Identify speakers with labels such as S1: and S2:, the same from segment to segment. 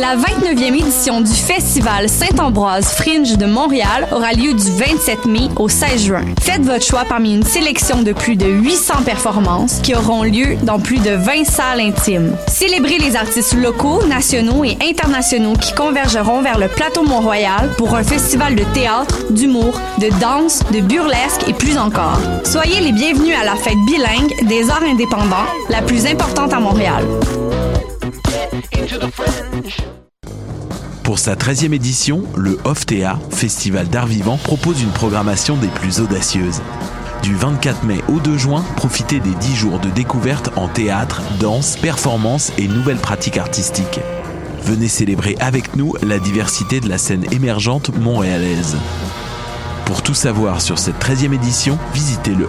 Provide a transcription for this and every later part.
S1: La 29e édition du Festival Saint-Ambroise Fringe de Montréal aura lieu du 27 mai au 16 juin. Faites votre choix parmi une sélection de plus de 800 performances qui auront lieu dans plus de 20 salles intimes. Célébrez les artistes locaux, nationaux et internationaux qui convergeront vers le plateau Mont-Royal pour un festival de théâtre, d'humour, de danse, de burlesque et plus encore. Soyez les bienvenus à la fête bilingue des arts indépendants, la plus importante à Montréal.
S2: Pour sa 13e édition, le OFTEA, Festival d'art vivant, propose une programmation des plus audacieuses. Du 24 mai au 2 juin, profitez des 10 jours de découverte en théâtre, danse, performance et nouvelles pratiques artistiques. Venez célébrer avec nous la diversité de la scène émergente montréalaise. Pour tout savoir sur cette 13e édition, visitez le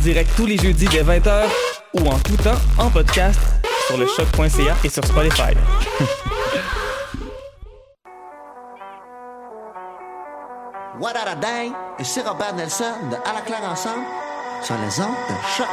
S3: Direct tous les jeudis dès 20h ou en tout temps en podcast sur le choc.ca et sur Spotify.
S4: What a dang? Et c'est Robert Nelson de À la claire ensemble sur les ondes de choc.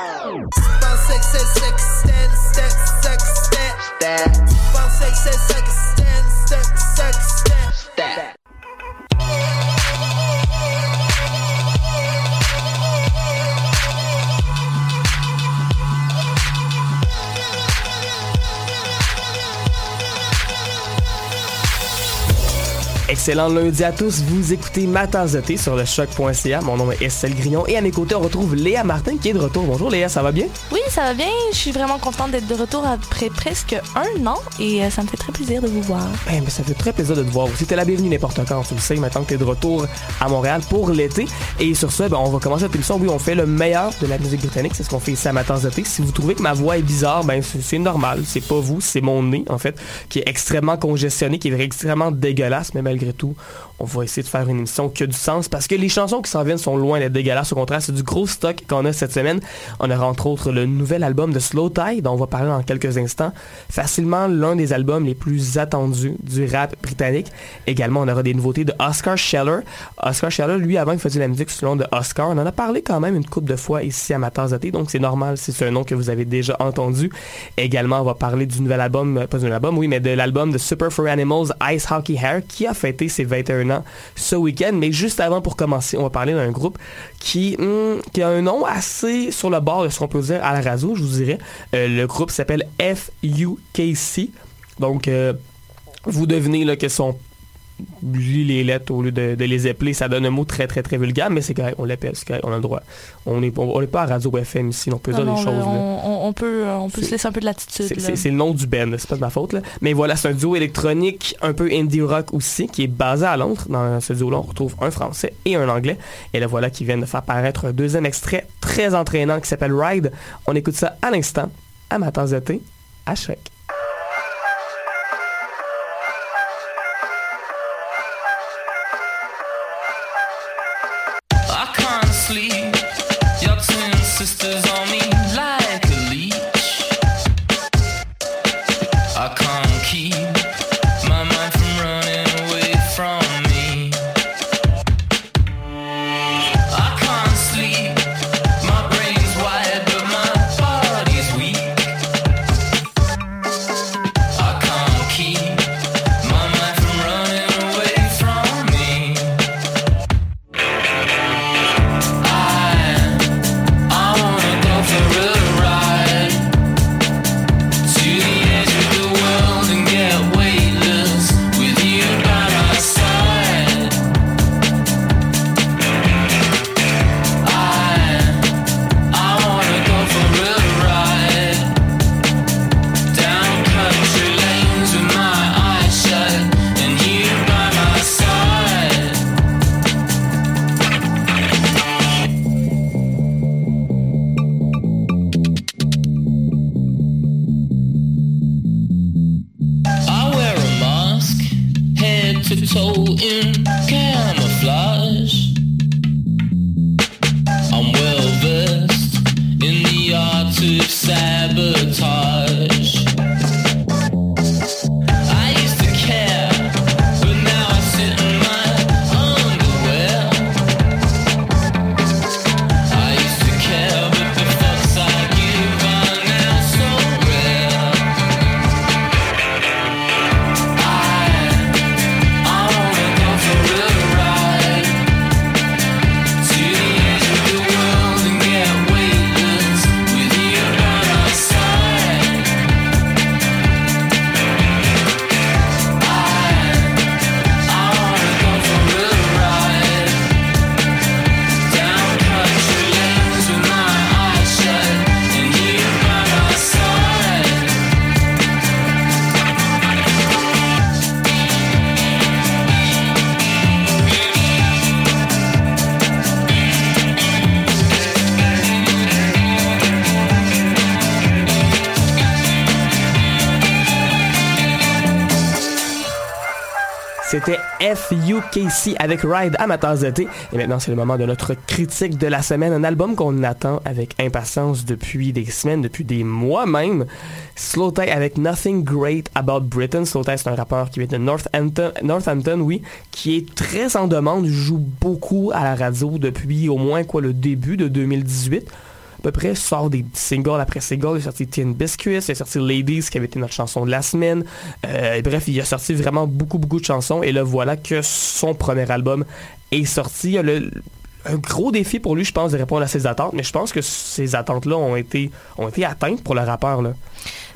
S3: Excellent lundi à tous. Vous écoutez Ma tasse de thé sur le choc.ca. Mon nom est Estelle Grignon et à mes côtés, on retrouve Léa Martin qui est de retour. Bonjour Léa, ça va bien?
S5: Oui, ça va bien. Je suis vraiment contente d'être de retour après presque un an et euh, ça me fait très plaisir de vous voir.
S3: Eh, mais ça fait très plaisir de te voir aussi. T'es la bienvenue n'importe quand, tu le sais, maintenant que t'es de retour à Montréal pour l'été. Et sur ce, ben, on va commencer cette émission. Oui, on fait le meilleur de la musique britannique. C'est ce qu'on fait ici à Ma tasse de thé. Si vous trouvez que ma voix est bizarre, ben, c'est c'est normal. C'est pas vous, c'est mon nez, en fait, qui est extrêmement congestionné, qui est extrêmement dégueulasse, mais malgré tout, on va essayer de faire une émission qui a du sens parce que les chansons qui s'en viennent sont loin d'être dégueulasses. Au contraire, c'est du gros stock qu'on a cette semaine. On aura entre autres le nouvel album de Slow Tie dont on va parler dans quelques instants. Facilement l'un des albums les plus attendus du rap britannique. Également, on aura des nouveautés de Oscar Scheller. Oscar Scheller, lui, avant, il faisait la musique sous le nom de Oscar. On en a parlé quand même une couple de fois ici à ma tasse de thé, donc c'est normal si c'est un nom que vous avez déjà entendu. Également, on va parler du nouvel album, euh, pas du nouvel album, oui, mais de l'album de Super for Animals, Ice Hockey Hair, qui a fêté ses 21 ce week-end. Mais juste avant, pour commencer, on va parler d'un groupe qui, hmm, qui a un nom assez sur le bord de ce qu'on peut dire à la radio, je vous dirais. Euh, le groupe s'appelle FUKC. Donc, euh, vous devinez là, que son lit les lettres au lieu de, de les épeler, ça donne un mot très très très vulgaire, mais c'est correct, on l'appelle, c'est correct, on a le droit. On n'est on, est pas à Radio FM ici, on peut dire
S5: Non,
S3: des choses.
S5: on, peut, euh, on peut se laisser un peu de latitude.
S3: C'est- le nom du band, c'est pas de ma faute. Là. Mais voilà, c'est un duo électronique un peu indie rock aussi, qui est basé à Londres. Dans ce duo-là, on retrouve un français et un anglais. Et là, voilà qui viennent de faire paraître un deuxième extrait très entraînant qui s'appelle Ride. On écoute ça à l'instant, à ma tasse à Shrek. FUKC avec Ride Amateurs d'été. Et maintenant, c'est le moment de notre critique de la semaine. Un album qu'on attend avec impatience depuis des semaines, depuis des mois même. Slow Tie avec Nothing Great About Britain. Slow c'est un rappeur qui vient de Northampton, Northampton, oui, qui est très en demande, joue beaucoup à la radio depuis au moins quoi le début de 2018 à peu près, sort des singles après singles. Il a sorti Tin Biscuits, il a sorti Ladies, qui avait été notre chanson de la semaine. Euh, et bref, il a sorti vraiment beaucoup, beaucoup de chansons. Et là, voilà que son premier album est sorti. Il y a le- un gros défi pour lui, je pense, de répondre à ses attentes. Mais je pense que ces attentes-là ont été, ont été atteintes pour le rappeur. Là.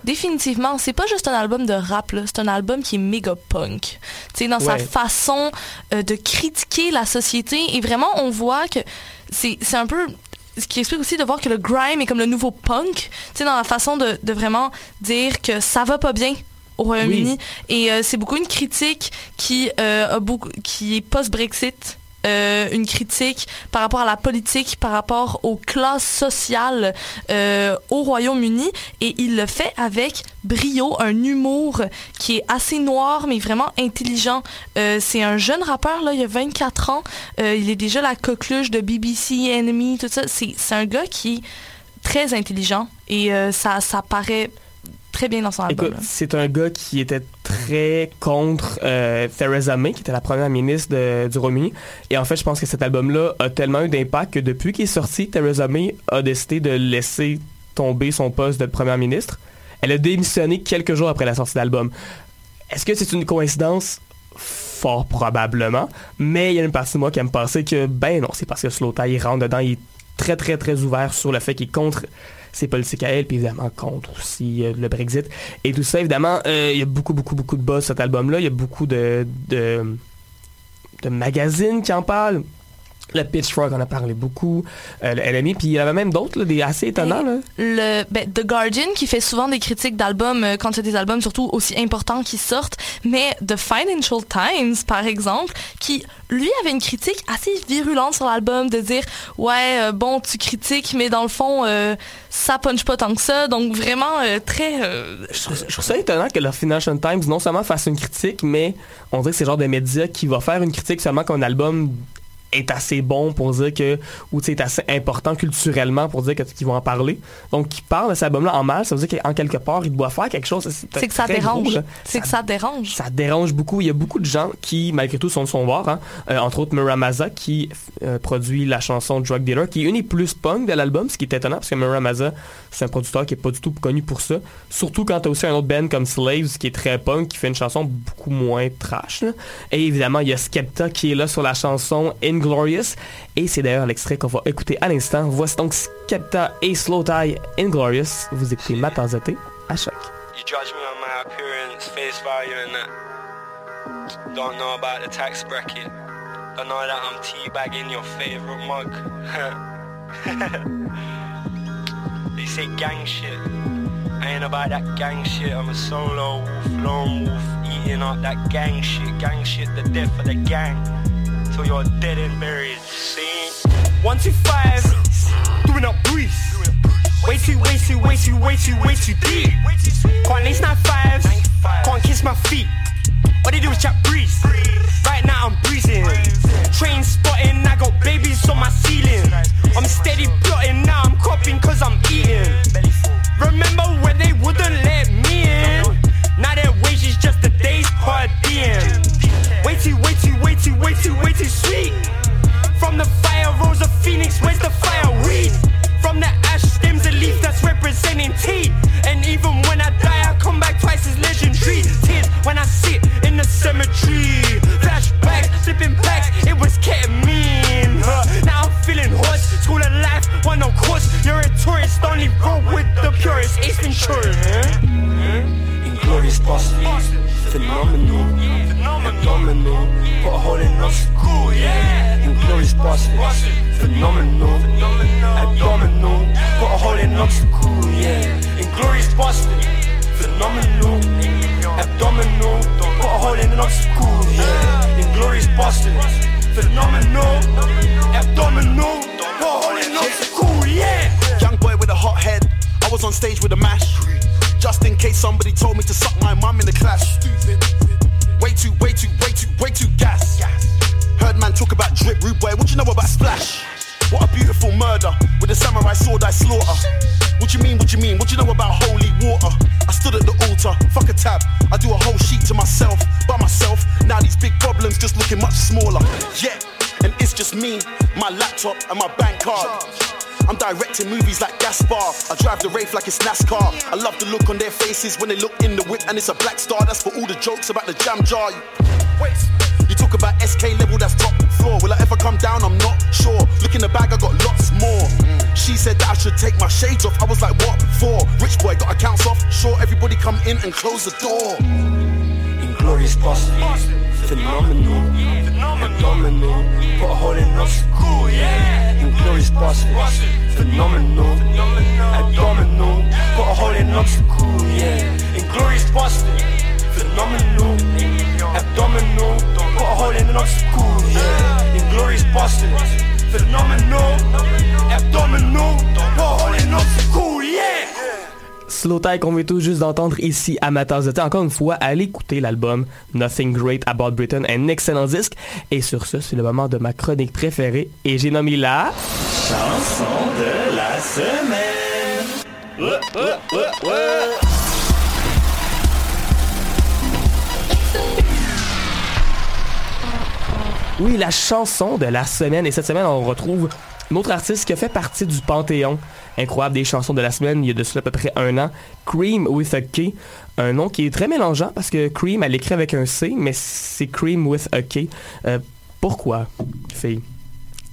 S5: Définitivement, c'est pas juste un album de rap, c'est un album qui est méga punk. Sais, dans sa façon euh, de critiquer la société. Et vraiment, on voit que c'est un peu ce qui explique aussi de voir que le grime est comme le nouveau punk, tu sais, dans la façon de, de vraiment dire que ça va pas bien au Royaume-Uni. Et euh, c'est beaucoup une critique qui, euh, a beaucoup, qui est post-Brexit. Euh, une critique par rapport à la politique, par rapport aux classes sociales euh, au Royaume-Uni et il le fait avec brio, un humour qui est assez noir mais vraiment intelligent. Euh, c'est un jeune rappeur, là, il a 24 ans, il est déjà la coqueluche de BBC, Enemy, tout ça. C'est c'est un gars qui est très intelligent et ça, ça paraît très bien dans son album.
S3: Écoute, c'est un gars qui était très contre euh, Theresa May, qui était la première ministre du Royaume-Uni. Et en fait, je pense que cet album-là a tellement eu d'impact que depuis qu'il est sorti, Theresa May a décidé de laisser tomber son poste de première ministre. Elle a démissionné quelques jours après la sortie de l'album. Est-ce que c'est une coïncidence? Fort probablement. Mais il y a une partie de moi qui aime penser que, ben non, c'est parce que Slow Tie, il rentre dedans, il est très, très, très ouvert sur le fait qu'il contre ses politiques à elle, puis évidemment contre aussi euh, le Brexit. Et tout ça, évidemment, euh, il y a beaucoup, beaucoup, beaucoup de buzz cet album-là. Il y a beaucoup de, de, de magazines qui en parlent. Le Pitchfork en a parlé beaucoup. Euh, le LMI, puis il y avait même d'autres, là, des assez étonnants. Là.
S5: le ben, The Guardian qui fait souvent des critiques d'albums euh, quand c'est des albums surtout aussi importants qui sortent, mais The Financial Times par exemple qui lui avait une critique assez virulente sur l'album de dire ouais euh, bon tu critiques mais dans le fond euh, ça punch pas tant que ça donc vraiment euh, très
S3: Je trouve, je trouve ça étonnant que le Financial Times non seulement fasse une critique, mais on dirait que c'est le genre de média qui va faire une critique seulement quand un album est assez bon pour dire que ou tu sais, est assez important culturellement pour dire que- qu'ils vont en parler. Donc qui parle de cet album-là en mal, ça veut dire qu'en quelque part il doit faire quelque chose.
S5: c'est que ça dérange
S3: là.
S5: c'est que ça dérange
S3: ça dérange beaucoup. Il y a beaucoup de gens qui, malgré tout, sont de son bord. hein. Euh, entre autres, Muramaza, qui euh, produit la chanson Drug Dealer, qui est une des plus punk de l'album, ce qui est étonnant, parce que Muramaza, c'est un producteur qui est pas du tout connu pour ça. Surtout quand t'as aussi un autre band comme Slaves, qui est très punk, qui fait une chanson beaucoup moins trash. là. Et évidemment, il y a Skepta qui est là sur la chanson Inglorious. Et c'est d'ailleurs l'extrait qu'on va écouter à l'instant. Voici donc Skepta et Slow Tie Inglorious. Vous écoutez Matanzaté à choc.
S6: You judge me on my appearance, face value and that. Don't know about the tax bracket. Don't know that I'm teabagging your favorite mug. they say gang shit. I ain't about that gang shit. I'm a solo wolf, lone wolf, eating up that gang shit. Gang shit, the death of the gang. Till you're dead and buried. See? One, two, five. Doing up breeze. Way too, way too, way too, way too, way too deep. Can't lace nine fives. Can't kiss my feet. All they do is chat breeze. Right now I'm breezing. Train spotting, I got babies on my ceiling. I'm steady plotting, now I'm copying cause I'm eating. Remember when they wouldn't let me in? Now their wage is just a day's per. Way too, way too, way too, way too, way too sweet. From the fire rose a phoenix, where's the fire weed? From the ash stems a leaf that's representing tea. And even when I die, I come back twice as legendary. Tears when I sit in the cemetery. Flashbacks, flipping back, it was ketamine. Huh. Now I'm feeling hoarse. School of life, one on course. You're a tourist, only roll with the purest. Ace Ventura.
S7: Inglorious phenomenal, abdominal, a hole in us.
S6: Cool, yeah.
S8: Young boy with a hot head. I was on stage with a mash. Just in case somebody told me to suck my mum in the clash. Way too, way too, way too, way too gas. Heard man talk about drip, rude boy. What you know about splash? What a beautiful murder with a samurai sword I slaughter. What you mean? What you mean? What you know about holy water? I stood at the altar, fuck a tab. I do a whole sheet to myself. Smaller. Yeah, and it's just me, my laptop, and my bank card. I'm directing movies like Gaspar. I drive the Wraith like it's NASCAR. I love the look on their faces when they look in the whip and it's a black star. That's for all the jokes about the jam jar. Wait, you talk about SK level, that's top floor. Will I ever come down? I'm not sure. Look in the bag, I got lots more. She said that I should take my shades off. I was like, what for? Rich boy, got accounts off. Sure, everybody come in and close the door.
S7: Inglorious bastards, phenomenal, abdominal, put a hole in us.
S6: Cool, yeah.
S7: Inglorious bastards, phenomenal, abdominal, put a hole in us. Cool, yeah. Inglorious bastards, phenomenal, abdominal, put a hole in us. Cool, yeah. Inglorious bastards, phenomenal, abdominal, put a hole in us. Cool, yeah.
S3: Slow Tie qu'on vient tout juste d'entendre ici tasse de thé. Encore une fois, allez écouter l'album Nothing Great About Britain, un excellent disque. Et sur ce, c'est le moment de ma chronique préférée. Et j'ai nommé la...
S9: Chanson de la semaine.
S3: Oui, la chanson de la semaine. Et cette semaine, on retrouve une autre artiste qui a fait partie du Panthéon incroyable des chansons de la semaine il y a de cela à peu près un an. Cream with a K. Un nom qui est très mélangeant parce que Cream, elle écrit avec un C, mais c'est Cream with a K. Euh, pourquoi, fille?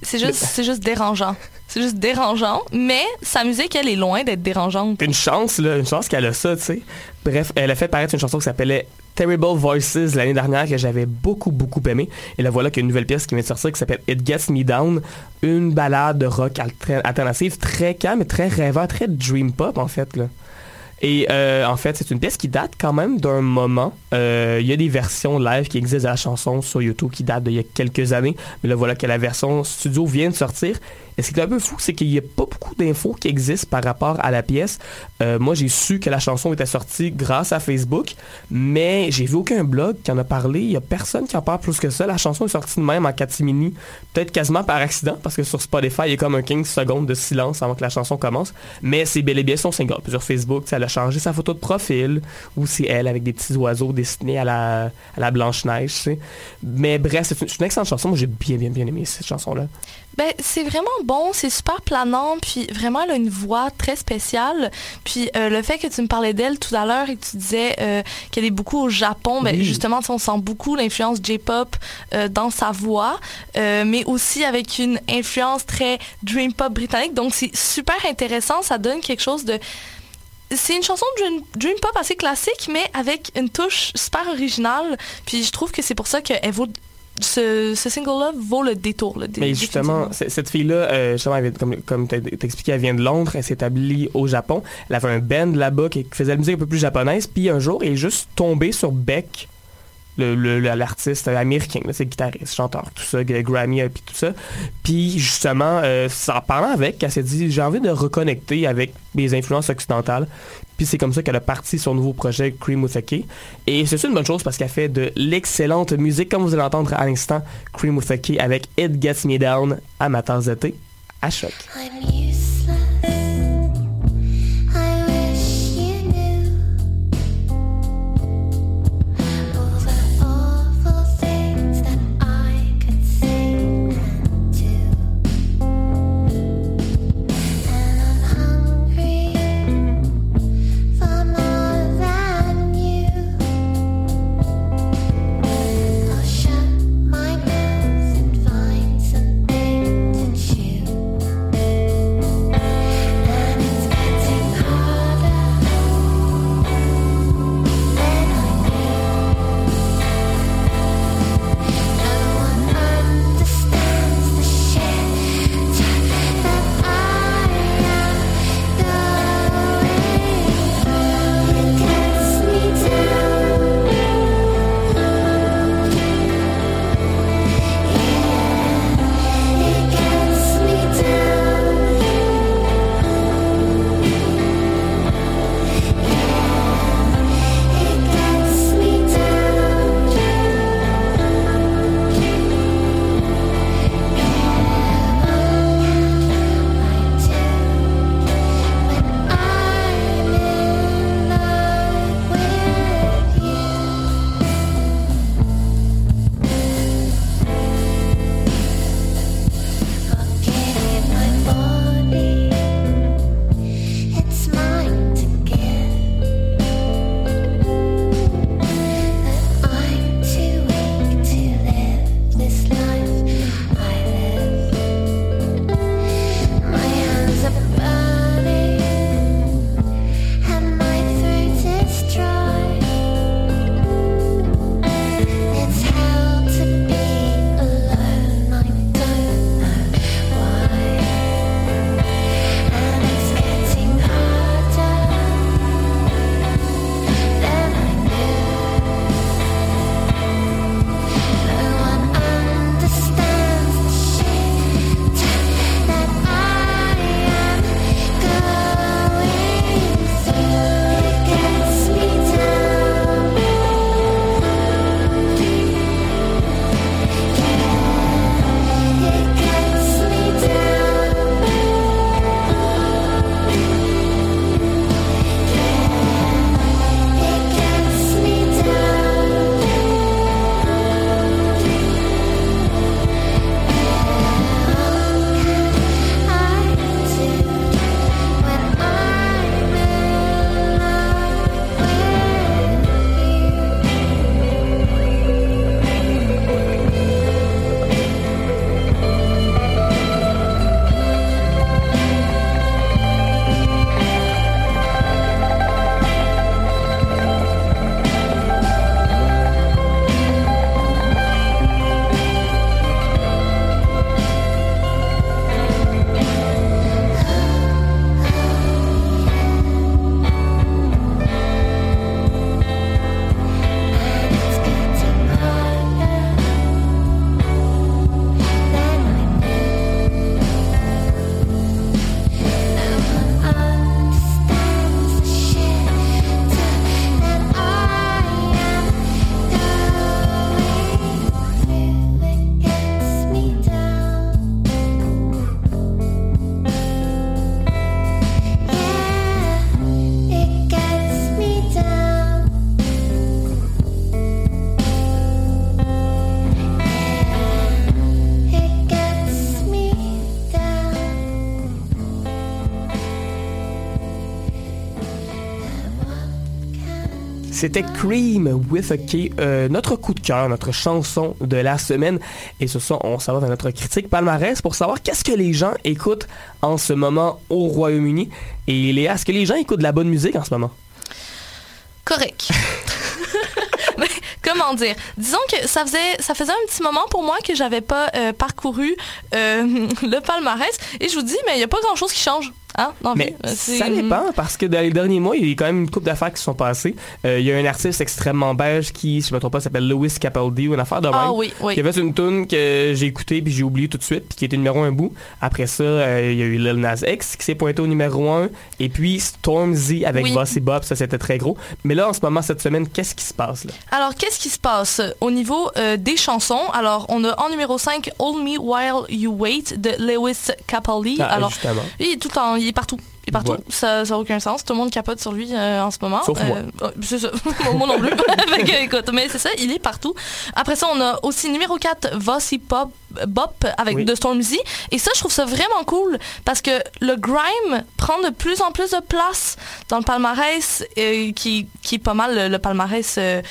S5: C'est juste, c'est juste dérangeant. C'est juste dérangeant, mais sa musique, elle est loin d'être dérangeante.
S3: Une chance, là, une chance qu'elle a ça, tu sais. Bref, elle a fait paraître une chanson qui s'appelait Terrible Voices l'année dernière que j'avais beaucoup, beaucoup aimé. Et là, voilà qu'il y a une nouvelle pièce qui vient de sortir qui s'appelle It Gets Me Down. Une balade de rock alter- alternative très calme, très rêveur, très dream pop, en fait. Et euh, en fait, c'est une pièce qui date quand même d'un moment. Euh, Il y a des versions live qui existent de la chanson sur YouTube qui datent d'il y a quelques années. Mais là, voilà que la version studio vient de sortir. Et ce qui est un peu fou, c'est qu'il n'y a pas beaucoup d'infos qui existent par rapport à la pièce. Euh, moi, j'ai su que la chanson était sortie grâce à Facebook, mais j'ai vu aucun blog qui en a parlé. Il n'y a personne qui en parle plus que ça. La chanson est sortie de même en catimini, peut-être quasiment par accident, parce que sur Spotify, il y a comme un 15 secondes de silence avant que la chanson commence. Mais c'est bel et bien son single. Sur Facebook, elle a changé sa photo de profil, où c'est elle avec des petits oiseaux dessinés à la, à la Blanche-Neige. Mais bref, c'est une, une excellente chanson. Moi, j'ai bien, bien, bien aimé cette chanson-là.
S5: Ben, c'est vraiment bon, c'est super planant, puis vraiment, elle a une voix très spéciale. Puis euh, le fait que tu me parlais d'elle tout à l'heure et que tu disais euh, qu'elle est beaucoup au Japon, ben,
S3: Oui.
S5: justement, on sent beaucoup l'influence J-pop euh, dans sa voix, mais aussi avec une influence très dream pop britannique. Donc, c'est super intéressant, ça donne quelque chose de... C'est une chanson dream pop assez classique, mais avec une touche super originale. Puis je trouve que c'est pour ça qu'elle vaut... Ce, ce single-là vaut le détour. là,
S3: Mais justement, cette fille-là, euh, comme, comme expliqué, elle vient de Londres, elle s'est établie au Japon. Elle avait un band là-bas qui faisait la musique un peu plus japonaise. Puis un jour, elle est juste tombée sur Beck,
S10: l'artiste américain, c'est guitariste, chanteur, tout ça, Grammy, euh, puis tout ça. Puis justement, euh, en parlant avec, elle s'est dit, j'ai envie de reconnecter avec mes influences occidentales. Puis c'est comme ça qu'elle a parti son nouveau projet Cream with a K. Et c'est une bonne chose parce qu'elle fait de l'excellente musique, comme vous allez entendre à l'instant, Cream with a K avec It Gets Me Down de thé à choc. C'était Cream with a K, euh, notre coup de cœur, notre chanson de la semaine. Et ce soir, on s'en va dans notre critique palmarès pour savoir qu'est-ce que les gens écoutent en ce moment au Royaume-Uni. Et Léa, est-ce que les gens écoutent de la bonne musique en ce moment?
S5: Correct. Comment dire? Disons que ça faisait ça faisait un petit moment pour moi que j'avais pas euh, parcouru euh, le palmarès et je vous dis mais il y a pas grand chose qui change La
S3: Mais.
S5: Euh,
S3: ça dépend parce que dans les derniers mois, il y a eu quand même une couple d'affaires qui sont passées. Euh, il y a un artiste extrêmement belge qui, si je me trompe pas, s'appelle Lewis Capaldi ou une affaire de même.
S5: Ah oui, oui.
S3: Qui avait une tune que j'ai écoutée puis j'ai oublié tout de suite puis qui était numéro un bout. Après ça, euh, il y a eu Lil Nas X qui s'est pointé au numéro un et puis Stormzy avec
S5: Oui.
S3: Bossy Bob, ça c'était très gros. Mais là, en ce moment, cette semaine, qu'est-ce qui se passe là?
S5: Alors, qu'est-ce qui se passe au niveau euh, des chansons? Alors, on a en numéro 5 Hold Me While You Wait de Lewis Capaldi.
S3: Ah,
S5: Alors,
S3: justement.
S5: il est tout le temps, partout. Est partout.
S3: Ouais.
S5: Ça n'a aucun sens. Tout le monde capote sur lui euh, en ce moment.
S3: Sauf moi.
S5: Euh, c'est ça. moi non plus. Fait que, écoute, mais c'est ça, il est partout. Après ça, on a aussi numéro 4, Vossy Pop. Bop avec
S3: Oui.
S5: de Stormzy et ça je trouve ça vraiment cool parce que le grime prend de plus en plus de place dans le palmarès euh, qui, qui est pas mal le, le palmarès euh,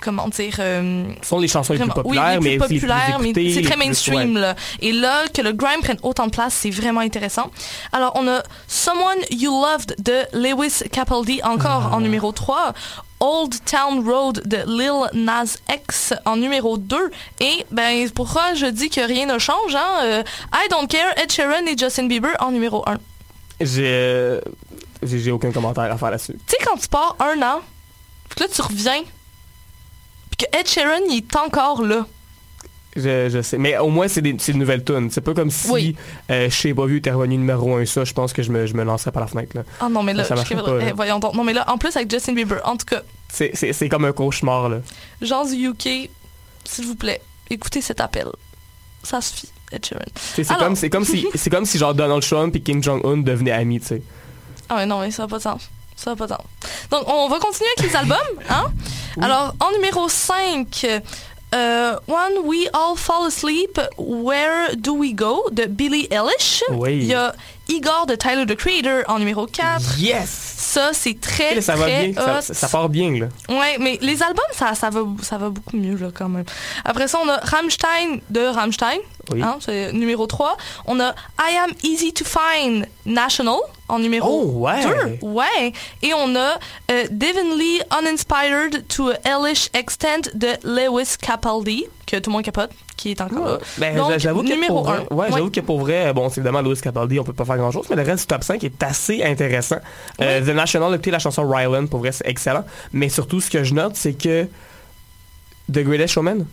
S5: comment dire euh,
S3: Ce sont les chansons les plus populaires,
S5: oui, les
S3: mais
S5: plus
S3: les plus
S5: populaires, mais
S3: écoutées,
S5: c'est très
S3: plus-
S5: mainstream
S3: ouais.
S5: là. Et là, que le grime prenne autant de place, c'est vraiment intéressant. Alors, on a Someone You Loved de Lewis Capaldi, encore
S3: Ah.
S5: en numéro 3. Old Town Road de Lil Nas X en numéro 2. Et ben pourquoi je dis que rien ne change, hein? euh, I Don't Care, Ed Sheeran et Justin Bieber en numéro 1.
S3: J'ai euh, j'ai j'ai aucun commentaire à faire là-dessus.
S5: Tu sais, quand tu pars un an, puis que là, tu reviens, puis que Ed Sheeran, il est encore là.
S3: Je, je sais. Mais au moins, c'est de nouvelles tunes. C'est pas comme si
S5: Oui.
S3: euh, Je sais pas vu était revenu numéro 1 ça. Je pense que je me, je me lancerais par la fenêtre. Là.
S5: Ah non, mais là,
S3: Ça
S5: je
S3: pas,
S5: eh, voyons donc. Non, mais là, en plus, avec Justin Bieber, en tout cas,
S3: C'est, comme un cauchemar. Là.
S5: gens du UK, s'il vous plaît, écoutez cet appel. Ça suffit, Ed Sheeran.
S3: C'est, comme, comme si, comme si genre Donald Trump et Kim Jong-un devenaient amis. tu sais.
S5: Ah ouais, non, mais ça n'a pas de sens. Ça n'a pas de sens. Donc, on va continuer avec les albums. Hein? Alors, en numéro 5, euh, When We All Fall Asleep, Where Do We Go? De Billie Eilish.
S3: Oui.
S5: Il y a Igor de Tyler, the Creator en numéro 4.
S3: Yes!
S5: Ça, c'est très,
S3: ça va
S5: très
S3: bien. Ça,
S5: hot.
S3: ça- ça part bien. Là.
S5: Ouais, mais les albums, ça, ça, va, ça va beaucoup mieux, là, quand même. Après ça, on a Rammstein de Rammstein.
S3: Oui.
S5: Hein, c'est numéro 3. On a I Am Easy to Find National en numéro
S3: Oh, ouais.
S5: 2. Ouais. Et on a euh, Divinely Uninspired to a Hellish Extent de Lewis Capaldi, que tout le monde capote, qui est encore là.
S3: Ben,
S5: Donc,
S3: j'avoue que
S5: numéro
S3: pour
S5: 1.
S3: vrai, ouais, j'avoue que pour vrai, bon, c'est évidemment Louis Capaldi, on peut pas faire grand chose, mais le reste du top 5 est assez intéressant. Euh, The National, écoutez la chanson Ryland, pour vrai, c'est excellent. Mais surtout, ce que je note, c'est que The Greatest Showman?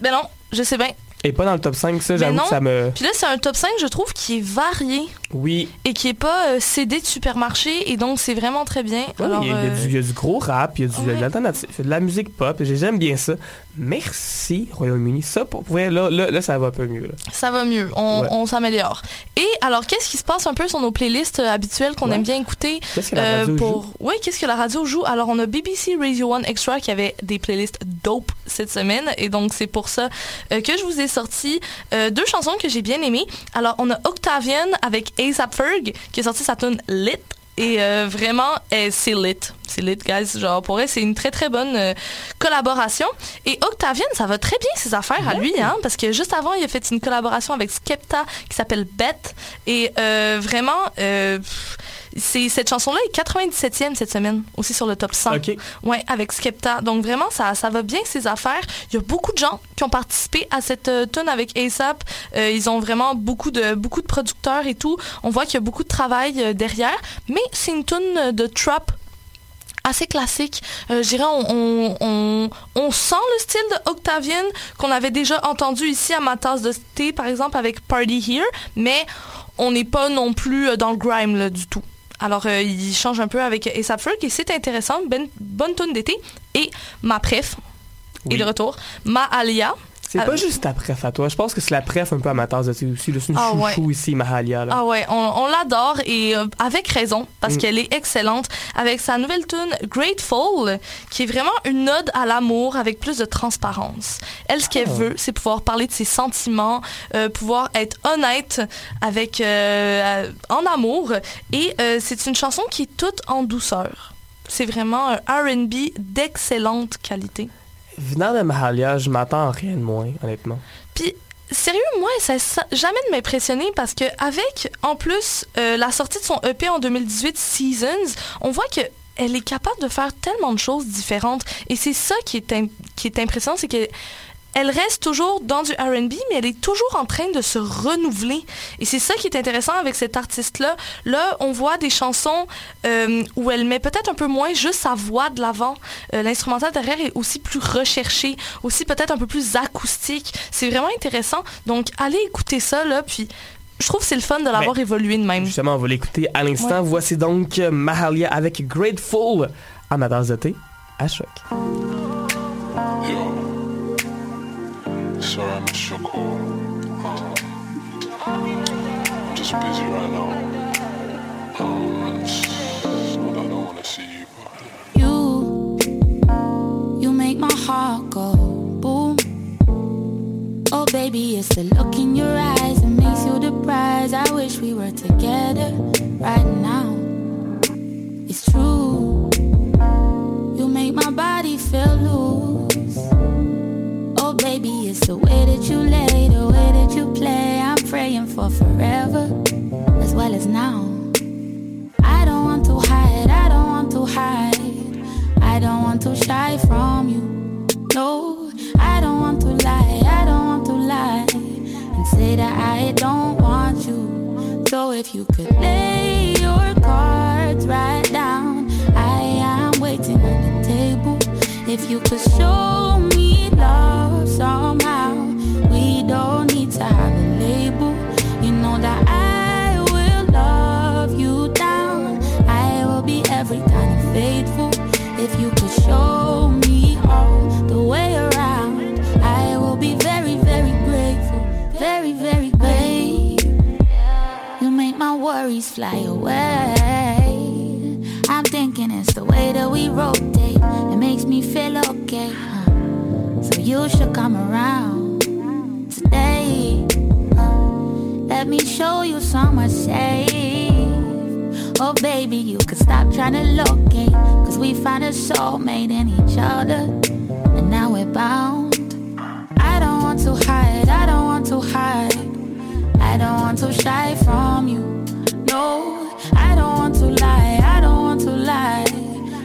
S5: Ben non, je sais bien.
S3: Est pas dans le top 5, ça, j'avoue que ça me.
S5: Puis là, c'est un top 5, je trouve, qui est varié.
S3: Oui,
S5: et qui est pas euh, CD de supermarché et donc c'est vraiment très bien.
S3: Il, y
S5: euh,
S3: du, il y a du gros rap, il y a du,
S5: ouais.
S3: de l'alternative, il y a de la musique pop, j'aime bien ça. Merci, Royaume-Uni. Ça, pour vrai, là, là, là, ça va un peu mieux. là.
S5: ça va mieux, on,
S3: Ouais.
S5: s'améliore. Et alors, qu'est-ce qui se passe un peu sur nos playlists euh, habituelles qu'on
S3: Ouais.
S5: aime bien écouter
S3: Qu'est-ce que la radio
S5: pour...
S3: joue?
S5: Oui, qu'est-ce que la radio joue? Alors, on a BBC Radio 1 Extra qui avait des playlists dope cette semaine et donc c'est pour ça euh, que je vous ai sorti euh, deux chansons que j'ai bien aimées. Alors, on a Octavian avec A$AP Ferg qui a sorti sa tune Lit. Et euh, vraiment, euh, c'est lit. C'est lit, guys. Genre, pour elle, c'est une très, très bonne euh, collaboration. Et Octavian, ça va très bien, ses affaires à lui, hein, parce que juste avant, il a fait une collaboration avec Skepta qui s'appelle Beth. Et euh, vraiment, c'est cette chanson-là est 97e cette semaine, aussi sur le top 100.
S3: Ok.
S5: Ouais, avec Skepta. Donc vraiment, ça, ça va bien ses affaires. Il y a beaucoup de gens qui ont participé à cette euh, tune avec ASAP. Euh, ils ont vraiment beaucoup de beaucoup de producteurs et tout. On voit qu'il y a beaucoup de travail euh, derrière. Mais c'est une tune de trap assez classique. Euh, je dirais, on, on, on, on sent le style de Octavian qu'on avait déjà entendu ici à ma tasse de thé, par exemple, avec Party Here, mais on n'est pas non plus dans le grime là, du tout. Alors, euh, il change un peu avec A$AP Ferg et c'est intéressant. Ben- bonne tune d'été. Et ma préf
S3: Oui.
S5: de retour. Ma Alia.
S3: C'est
S5: Ah,
S3: pas juste ta préf à toi. Je pense que c'est la préf un peu à ma tasse de aussi. C'est une
S5: Ah,
S3: chouchou
S5: ouais.
S3: ici, Mahalia. Là.
S5: Ah ouais, on, on l'adore et euh, avec raison parce
S3: Mm.
S5: qu'elle est excellente avec sa nouvelle tune Grateful qui est vraiment une ode à l'amour avec plus de transparence. Elle ce qu'elle
S3: Ah.
S5: veut, c'est pouvoir parler de ses sentiments, euh, pouvoir être honnête avec euh, en amour et c'est une chanson qui est toute en douceur. C'est vraiment un R&B d'excellente qualité.
S3: Venant de Mahalia, je m'attends à rien de moins, honnêtement.
S5: Puis, sérieux, moi, ça ça- jamais de m'impressionner parce que avec, en plus, euh, la sortie de son EP en 2018, Seasons, on voit que elle est capable de faire tellement de choses différentes. Et c'est ça qui est, qui est impressionnant, c'est que elle reste toujours dans du R&B, mais elle est toujours en train de se renouveler. Et c'est ça qui est intéressant avec cette artiste-là. Là, on voit des chansons euh, où elle met peut-être un peu moins juste sa voix de l'avant. Euh, L'instrumental derrière est aussi plus recherché, aussi peut-être un peu plus acoustique. C'est vraiment intéressant. Donc, allez écouter ça, là, puis je trouve que c'est le fun de l'avoir évolué de même.
S3: Justement, on va l'écouter à l'instant.
S5: Ouais.
S3: Voici donc Mahalia avec Grateful à ma tasse de thé à choc.
S11: Sorry I missed your call. I'm just busy right now. Um, I don't wanna see you, but
S12: You, you make my heart go boom. Oh, baby, it's the look in your eyes that makes you the prize. I wish we were together right now. It's true. You make my body feel loose. Baby, it's the way that you lay, the way that you play. I'm praying for forever as well as now. I don't want to hide, I don't want to hide. I don't want to shy from you. No, I don't want to lie, I don't want to lie and say that I don't want you. So if you could lay your cards right down, I am waiting on the table. If you could show me love somehow, we don't need to have a label. You know that I will love you down. I will be every kind of faithful. If you could show me all the way around, I will be very, very grateful. Very, very grateful. You make my worries fly away. I'm thinking it's the way that we rotate. It makes me feel okay. You should come around today. Uh, let me show you somewhere safe. Oh, baby, you could stop trying to locate. Cause we found a soulmate in each other. And now we're bound. I don't want to hide, I don't want to hide. I don't want to shy from you. No, I don't want to lie, I don't want to lie.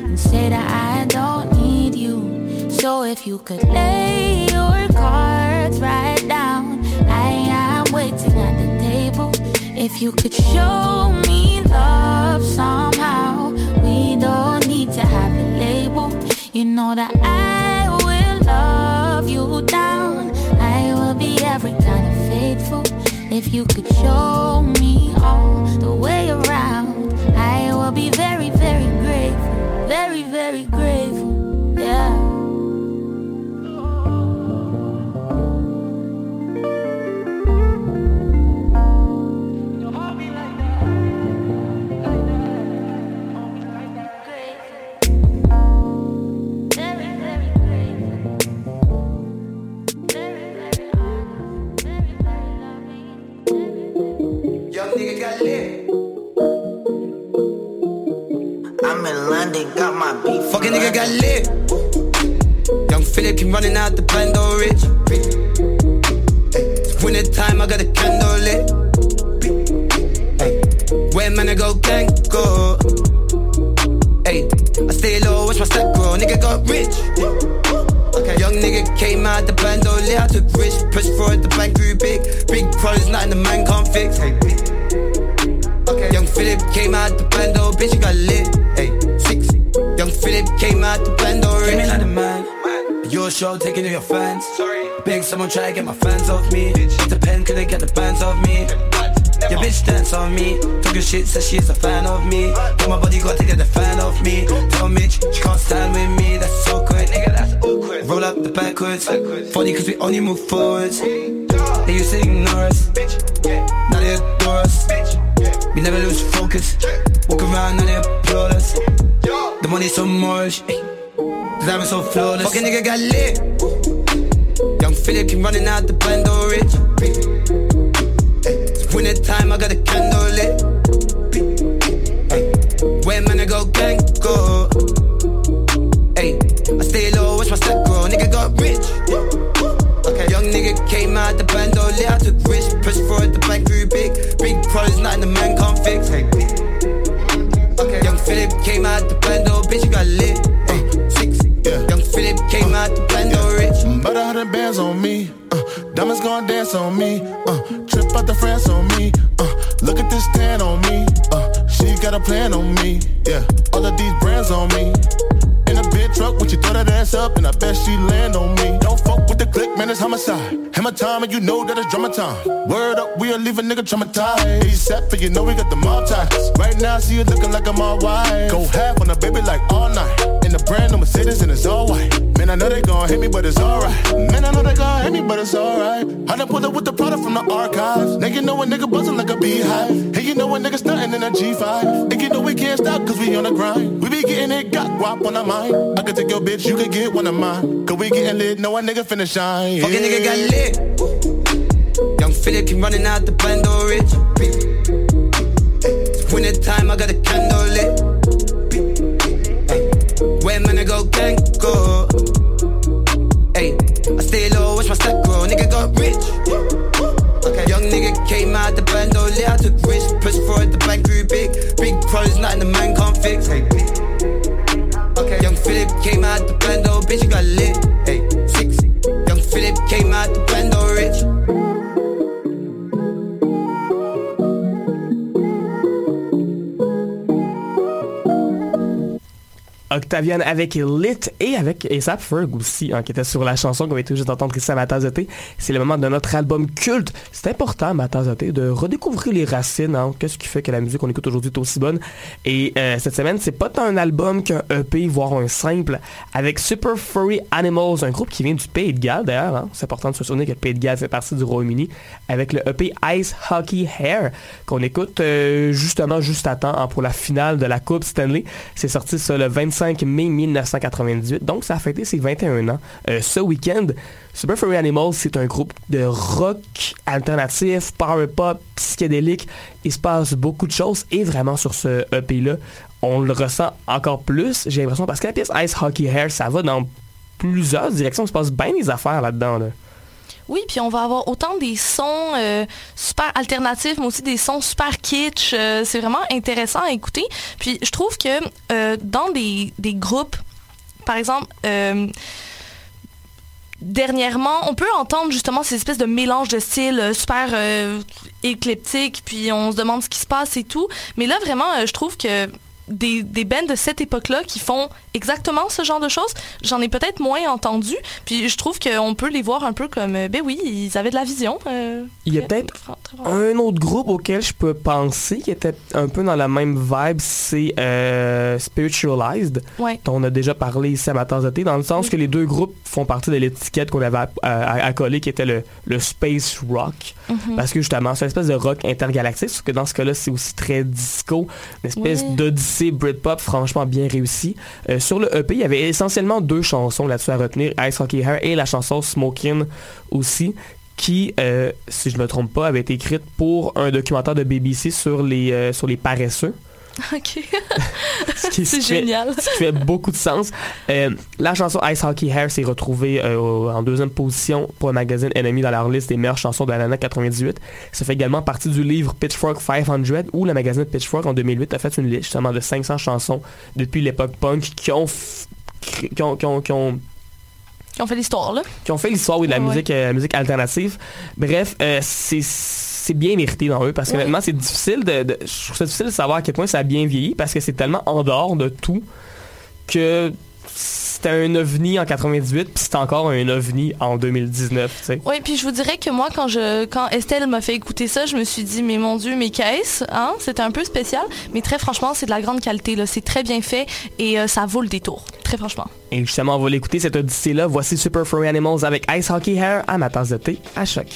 S12: And say that I don't need you. So if you could lay your cards right down, I am waiting at the table. If you could show me love somehow, we don't need to have a label. You know that I will love you down. I will be every kind of faithful. If you could show me all the way around, I will be very, very grateful. Very, very grateful. Yeah.
S7: Someone try to get my fans off me. Bitch. The pen could they get the bands off me. Your bitch dance on me. Took shit, says she's a fan of me. Tell my body got to get the fan off me. Tell Mitch she can't stand with me. That's so awkward, nigga. That's awkward. Roll up the backwards. Funny cause we only move forwards. They used to ignore us. Now they adore us. We never lose focus. Walk around and they applaud us. The money's so. The diamonds so flawless. Fucking nigga got lit. Philip keep running out the bando
S8: Diamonds gonna dance on me. Uh, trip out the France on me. Uh, look at this tan on me. Uh, she got a plan on me. Yeah, all of these brands on me. A big truck, when she throw that ass up, and I bet she land on me. Don't fuck with the click, man, it's homicide. Hammer time, and you know that it's drama time. Word up, we'll leave a nigga traumatized. ASAP, for you know we got the mob ties. Right now, I see you looking like I'm all white. Go half on a baby like all night. In a brand new Mercedes, and it's all white. Man, I know they gon' hit me, but it's alright. Man, I know they gon' hit me, but it's alright. I done pulled up with the product from the archives. Now you know a nigga buzzing like a beehive. Hey, you know a nigga stunting in a G5. And you know we can't stop, cause we on the grind. We be getting it, got guap on our mind. I could take your bitch, you could get one of mine. Cause we getting lit, know a nigga finna shine.
S7: Fucking nigga got lit. Young Philip keep running out the bando rich. It's winter time, I got a candle lit. Where man I go, gang go. Hey, I stay low, watch my stack grow. Nigga got rich. Young nigga came out the bando lit. I took risk, push forward, the bank grew big. Big pros, nothing the man can't fix. Hey. Young Philip came out the bando, bitch, you got lit. Hey, six. Young Philip came out the bando
S3: Octavian avec Lit et avec ASAP Ferg aussi, hein, qui était sur la chanson qu'on va tout juste entendre ici à ma tasse de thé. C'est le moment de notre album culte. C'est important, ma tasse de redécouvrir les racines. Hein. Qu'est-ce qui fait que la musique qu'on écoute aujourd'hui est aussi bonne? Et euh, cette semaine, c'est pas tant un album qu'un EP, voire un simple, avec Super Furry Animals, un groupe qui vient du Pays de Galles d'ailleurs. Hein. C'est important de se souvenir que le Pays de Galles fait partie du Royaume-Uni, avec le EP Ice Hockey Hair, qu'on écoute euh, justement juste à temps pour la finale de la Coupe Stanley. C'est sorti ça le 25 mai 1998, donc ça a fêté ses 21 ans. Euh, ce week-end, Super Furry Animals, c'est un groupe de rock alternatif, power pop, psychédélique. Il se passe beaucoup de choses et vraiment sur ce EP-là, on le ressent encore plus, j'ai l'impression, parce que la pièce Ice Hockey Hair, ça va dans plusieurs directions, il se passe bien des affaires là-dedans. Là.
S5: Oui, puis on va avoir autant des sons euh, super alternatifs, mais aussi des sons super kitsch. Euh, c'est vraiment intéressant à écouter. Puis je trouve que euh, dans des, des groupes, par exemple, dernièrement, on peut entendre justement ces espèces de mélanges de styles super éclectiques, puis on se demande ce qui se passe et tout. Mais là, vraiment, je trouve que des, des bands de cette époque-là qui font exactement ce genre de choses, j'en ai peut-être moins entendu. Puis je trouve qu'on peut les voir un peu comme, euh, ben oui, ils avaient de la vision. euh,
S3: Il y a peut-être un autre groupe auquel je peux penser qui était un peu dans la même vibe, c'est euh, Spiritualized,
S5: Ouais.
S3: dont on a déjà parlé ici à ma tasse de thé, dans le sens que les deux groupes font partie de l'étiquette qu'on avait coller, qui était le, le space rock.
S5: Mhm.
S3: Parce que justement, c'est une espèce de rock intergalactique, sauf que dans ce cas-là, c'est aussi très disco, une espèce
S5: Ouais.
S3: D'odyssée Britpop franchement bien réussi. Euh, sur le EP, il y avait essentiellement deux chansons là-dessus à retenir, Ice Hockey Hair et la chanson Smokin' aussi qui, euh, si je me trompe pas, avait été écrite pour un documentaire de BBC euh, sur les paresseux.
S5: OK. C'est
S3: qui fait-
S5: génial.
S3: ce qui fait beaucoup de sens. Euh, la chanson Ice Hockey Hair s'est retrouvée euh, en deuxième position pour le magazine Enemy dans leur liste des meilleures chansons de l'année 98. Ça fait également partie du livre Pitchfork 500 où le magazine Pitchfork en 2008 a fait une liste justement de 500 chansons depuis l'époque punk qui ont, qui ont, qui ont- qui ont
S5: Qui ont fait l'histoire, là.
S3: qui ont fait l'histoire oui, de la
S5: Ouais.
S3: musique, euh, musique alternative. Bref, euh, c'est c'est bien mérité dans eux parce que honnêtement c'est difficile de, de- je trouve ça difficile de savoir à quel point ça a bien vieilli parce que c'est tellement en dehors de tout que c'était un ovni en 98 puis c'est encore un ovni en 2019 tu sais.
S5: Oui, puis je vous dirais que moi, quand je, quand Estelle m'a fait écouter ça, je me suis dit, mais mon Dieu, mais qu'est-ce, hein? C'était un peu spécial, mais très franchement, c'est de la grande qualité. C'est très bien fait et euh, ça vaut le détour. Très franchement.
S3: Et justement, on va l'écouter cette odyssée-là. Voici Super Furry Animals avec Ice Hockey Hair à ma tasse de thé à choc.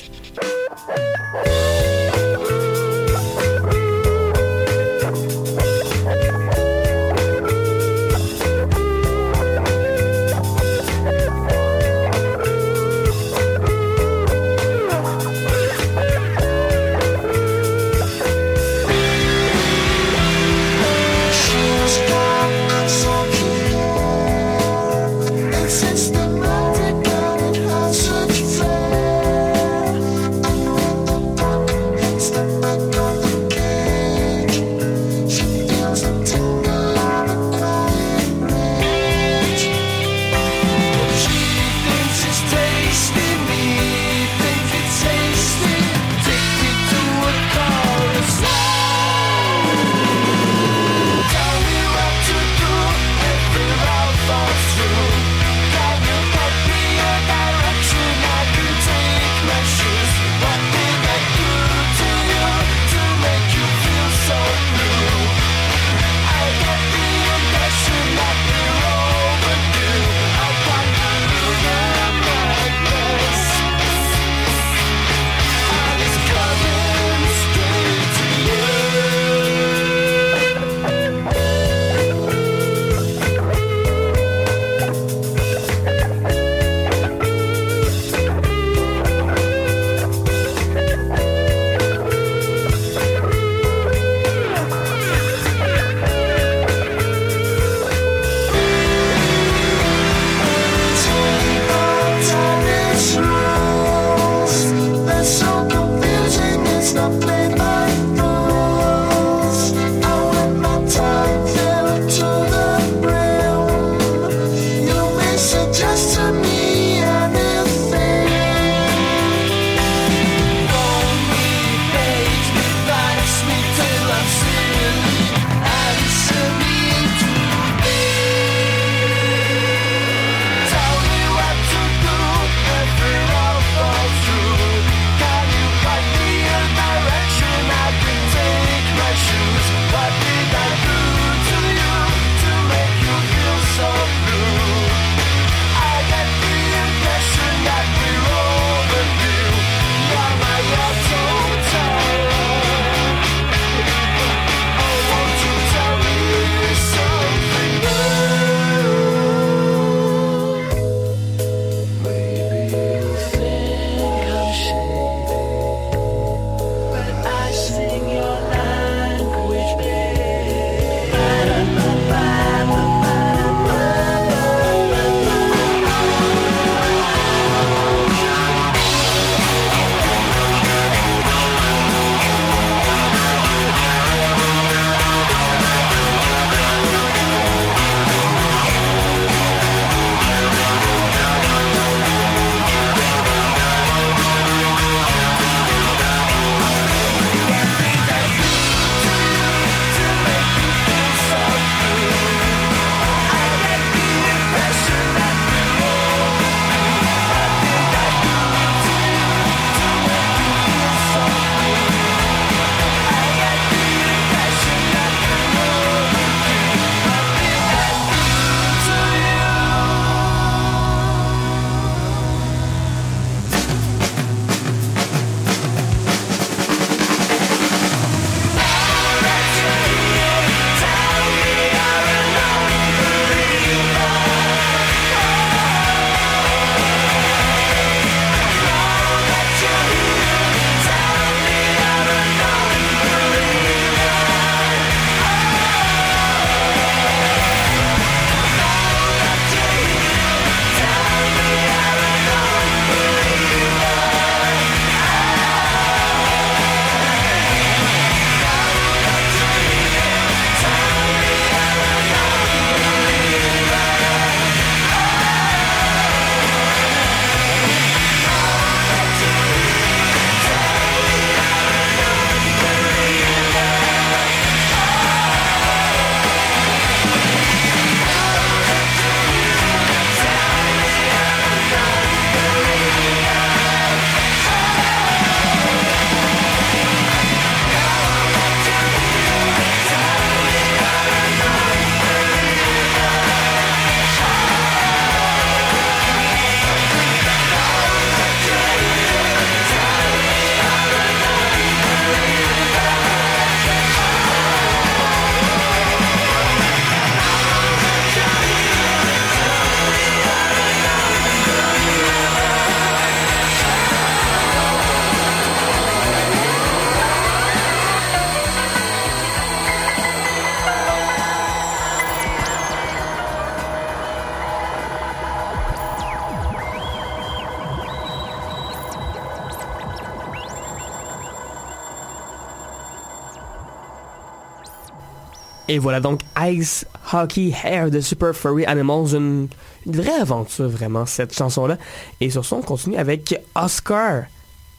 S3: Et voilà donc Ice Hockey Hair de Super Furry Animals, une, une vraie aventure vraiment cette chanson-là. Et sur ce, on continue avec Oscar.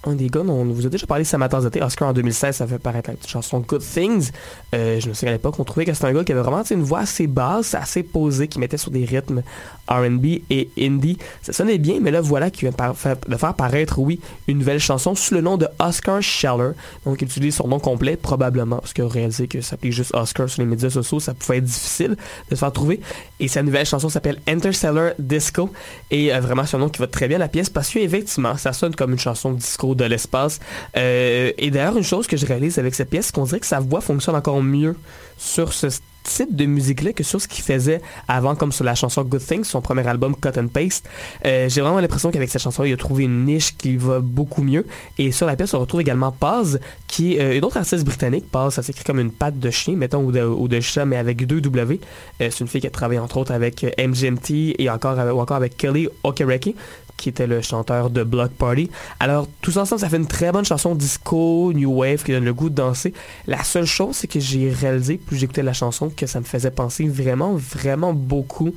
S3: Un des gars on vous a déjà parlé matin d'été, Oscar en 2016, ça fait paraître la chanson Good Things. Euh, je me souviens à l'époque, on trouvait que c'était un gars qui avait vraiment une voix assez basse, assez posée, qui mettait sur des rythmes R&B et indie. Ça sonnait bien, mais là voilà qu'il vient de, faire- paraître, oui, une nouvelle chanson sous le nom de Oscar Scheller. Donc il utilise son nom complet, probablement, parce qu'il a réalisé que ça s'appelait juste Oscar sur les médias sociaux, ça pouvait être difficile de se faire trouver. Et sa nouvelle chanson s'appelle Interstellar Disco. Et euh, vraiment, c'est un nom qui va très bien la pièce, parce qu'effectivement, ça sonne comme une chanson disco de l'espace. Euh, et d'ailleurs, une chose que je réalise avec cette pièce, c'est qu'on dirait que sa voix fonctionne encore mieux sur ce type de musique-là que sur ce qu'il faisait avant, comme sur la chanson Good Things, son premier album Cut and Paste. Euh, J'ai vraiment l'impression qu'avec cette chanson, il a trouvé une niche qui va beaucoup mieux. Et sur la pièce, on retrouve également Paz, qui est euh, une autre artiste britannique. Paz, ça s'écrit comme une patte de chien, mettons, ou de, ou de chat, mais avec deux W. C'est une fille qui a travaillé entre autres avec MGMT et encore, ou encore avec Kelly Okereke qui était le chanteur de Block Party. Alors, tous ensemble, ça fait une très bonne chanson disco, new wave, qui donne le goût de danser. La seule chose, c'est que j'ai réalisé, plus j'écoutais la chanson, que ça me faisait penser vraiment, vraiment beaucoup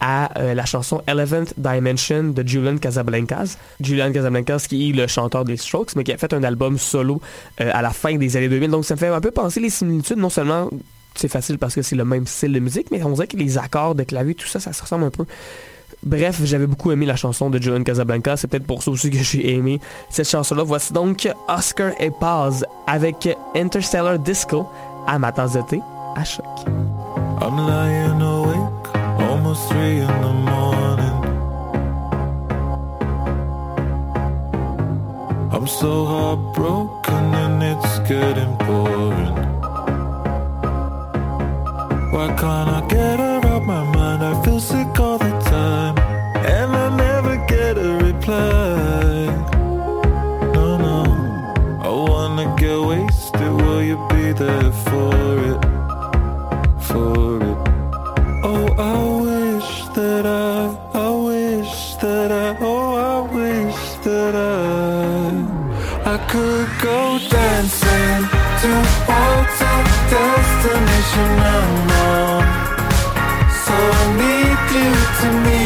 S3: à euh, la chanson Eleventh Dimension de Julian Casablancas. Julian Casablancas qui est le chanteur des Strokes, mais qui a fait un album solo euh, à la fin des années 2000. Donc ça me fait un peu penser les similitudes, non seulement c'est facile parce que c'est le même style de musique, mais on dirait que les accords de clavier, tout ça, ça se ressemble un peu. Bref, j'avais beaucoup aimé la chanson de Julian Casablanca. C'est peut-être pour ça aussi que j'ai aimé cette chanson-là. Voici donc Oscar et Paz avec Interstellar Disco à ma tasse à choc.
S13: I'm lying I get her I could go dancing towards a destination unknown. So I need you to me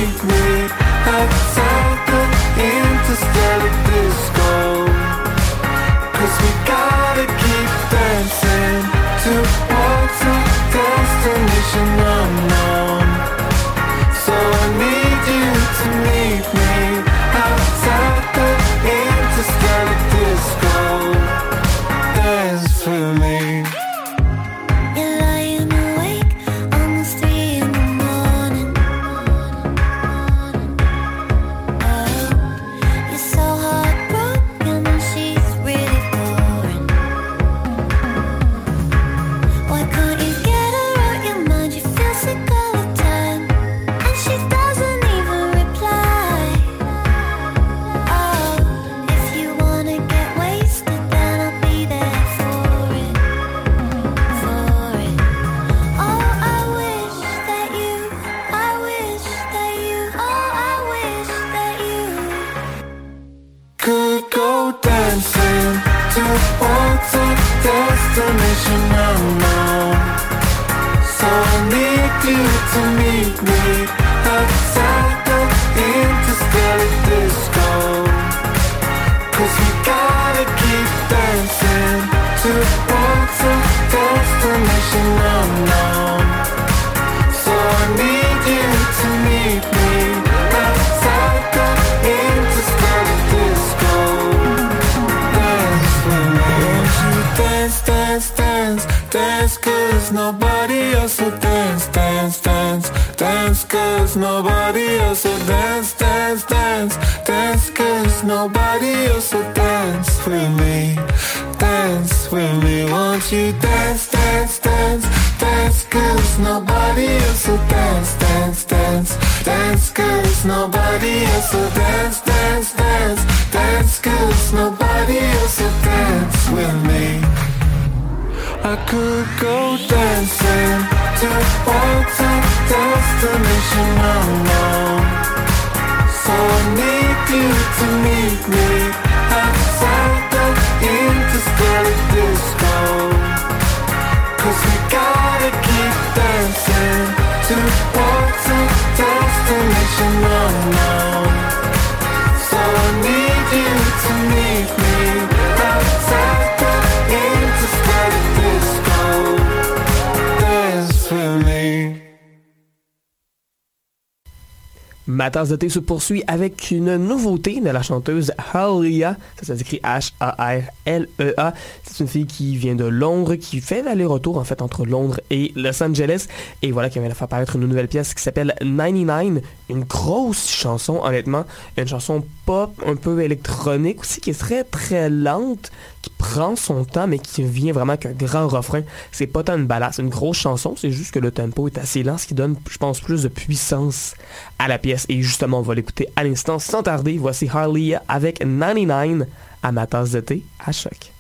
S14: Ma tasse de thé se poursuit avec une nouveauté de la chanteuse Halia. Ça s'écrit H-A-R-L-E-A. C'est une fille qui vient de Londres, qui fait l'aller-retour en fait entre Londres et Los Angeles. Et voilà qui vient de faire paraître une nouvelle pièce qui s'appelle 99. Une grosse chanson, honnêtement. Une chanson pop, un peu électronique aussi, qui est très très lente, qui prend son temps, mais qui vient vraiment avec un grand refrain. C'est pas tant une balade, c'est une grosse chanson, c'est juste que le tempo est assez lent, ce qui donne, je pense, plus de puissance à la pièce. Et justement, on va l'écouter à l'instant sans tarder. Voici Harley avec 99 à ma tasse de thé à choc.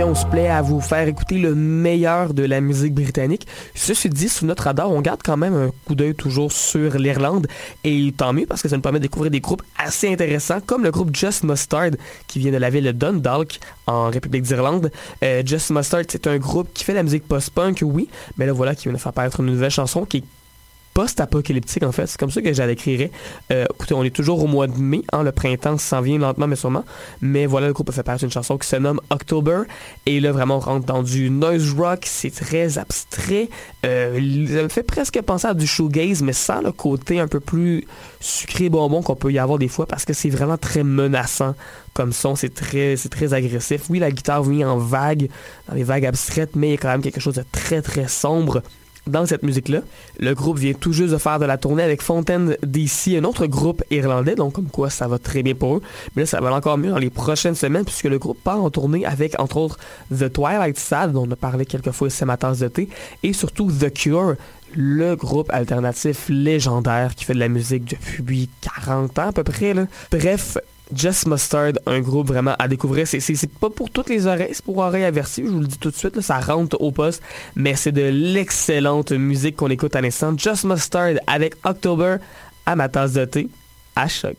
S3: On
S14: se plaît à vous faire écouter le meilleur de la musique britannique. Ceci dit, sous notre radar, on garde quand même un coup d'œil toujours sur l'Irlande. Et tant mieux parce que ça nous permet de découvrir des groupes assez intéressants, comme le groupe Just Mustard, qui vient de la ville de Dundalk, en République d'Irlande. Euh, Just Mustard, c'est un groupe qui fait la musique post-punk, oui, mais là voilà, qui vient de faire paraître une nouvelle chanson qui est post-apocalyptique en fait, c'est comme ça que je la. Euh, écoutez, on est toujours au mois de mai, hein, le printemps s'en vient lentement mais sûrement, mais voilà, le groupe a fait paraître une chanson qui se nomme October, et là vraiment on rentre dans du noise rock, c'est très abstrait, euh, ça me fait presque penser à du shoegaze, mais sans le côté un peu plus sucré bonbon qu'on peut y avoir des fois, parce que c'est vraiment très menaçant comme son, c'est très, c'est très agressif. Oui, la guitare vient en vague, dans les vagues abstraites, mais il y a quand même quelque chose de très très sombre
S3: dans cette musique-là. Le groupe vient tout juste de faire de la tournée avec Fontaine DC, un autre groupe irlandais, donc comme quoi ça va très bien pour eux. Mais là, ça va encore mieux dans les prochaines semaines puisque le groupe part en tournée avec, entre autres, The Twilight Sad, dont on a parlé quelques fois ici ma de thé, et surtout The Cure, le groupe alternatif légendaire qui fait de la musique depuis 40 ans à peu près. Là. Bref, Just Mustard, un groupe vraiment à découvrir. C'est, pas pour toutes les oreilles, c'est pour oreilles averties, je vous le dis tout de suite, ça rentre au poste, mais c'est de l'excellente musique qu'on écoute à l'instant. Just Mustard avec October à ma tasse de thé, à choc.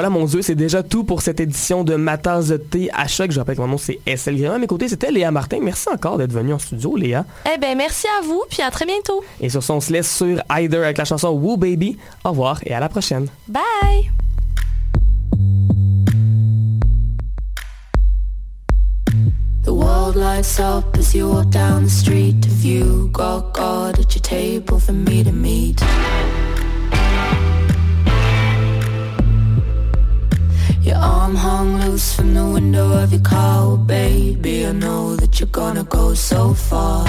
S3: Voilà, mon Dieu, c'est déjà tout pour cette édition de Ma tasse de thé à choc. Je rappelle que mon nom, c'est SL Grément. À mes côtés, c'était Léa Martin. Merci encore d'être venue en studio, Léa.
S5: Eh ben, merci à vous, puis à très bientôt.
S3: Et sur ça, on se laisse sur Hider avec la chanson Woo Baby. Au revoir et à la prochaine.
S5: Bye!
S14: The world lights up as you walk down the street. Have you got God at your table for me to meet? Your arm hung loose from the window of your car, oh, baby. I know that you're gonna go so far.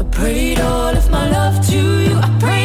S14: I prayed all of my love to you. I prayed.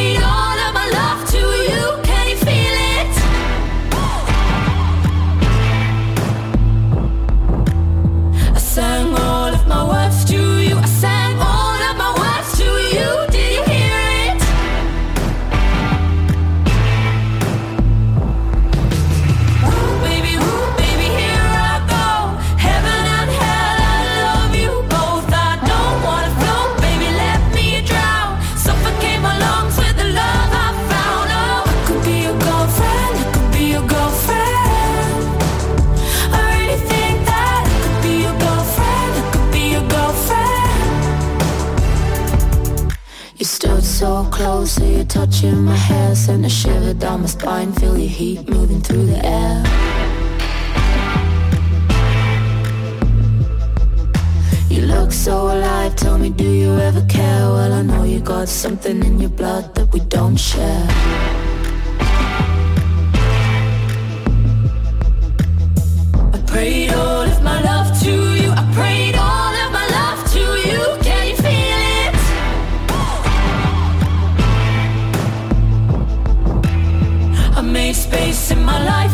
S14: touching my hair Send a shiver down my spine Feel your heat moving through the air. You look so alive Tell me do you ever care? Well I know you got something in your blood That we don't share. my life.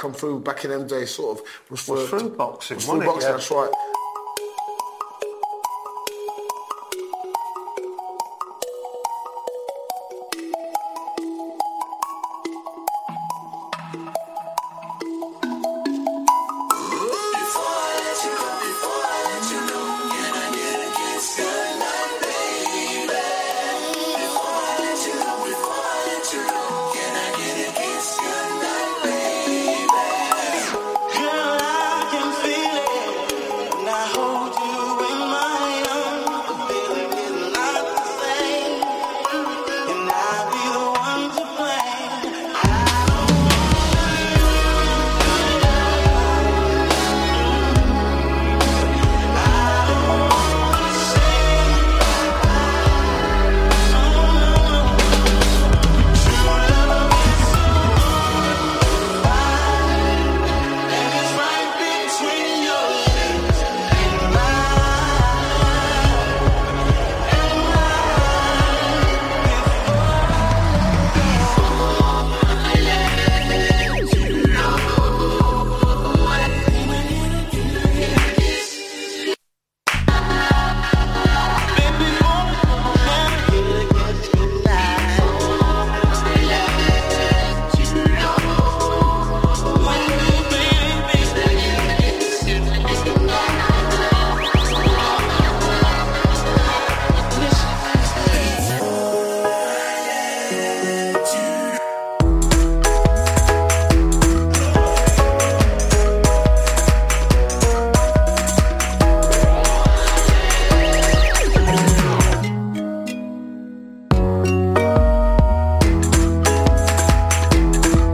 S14: come
S15: through back in them days, sort of was,
S16: was the, through boxing.
S15: Was through
S16: boxing, it, yeah.
S15: that's right.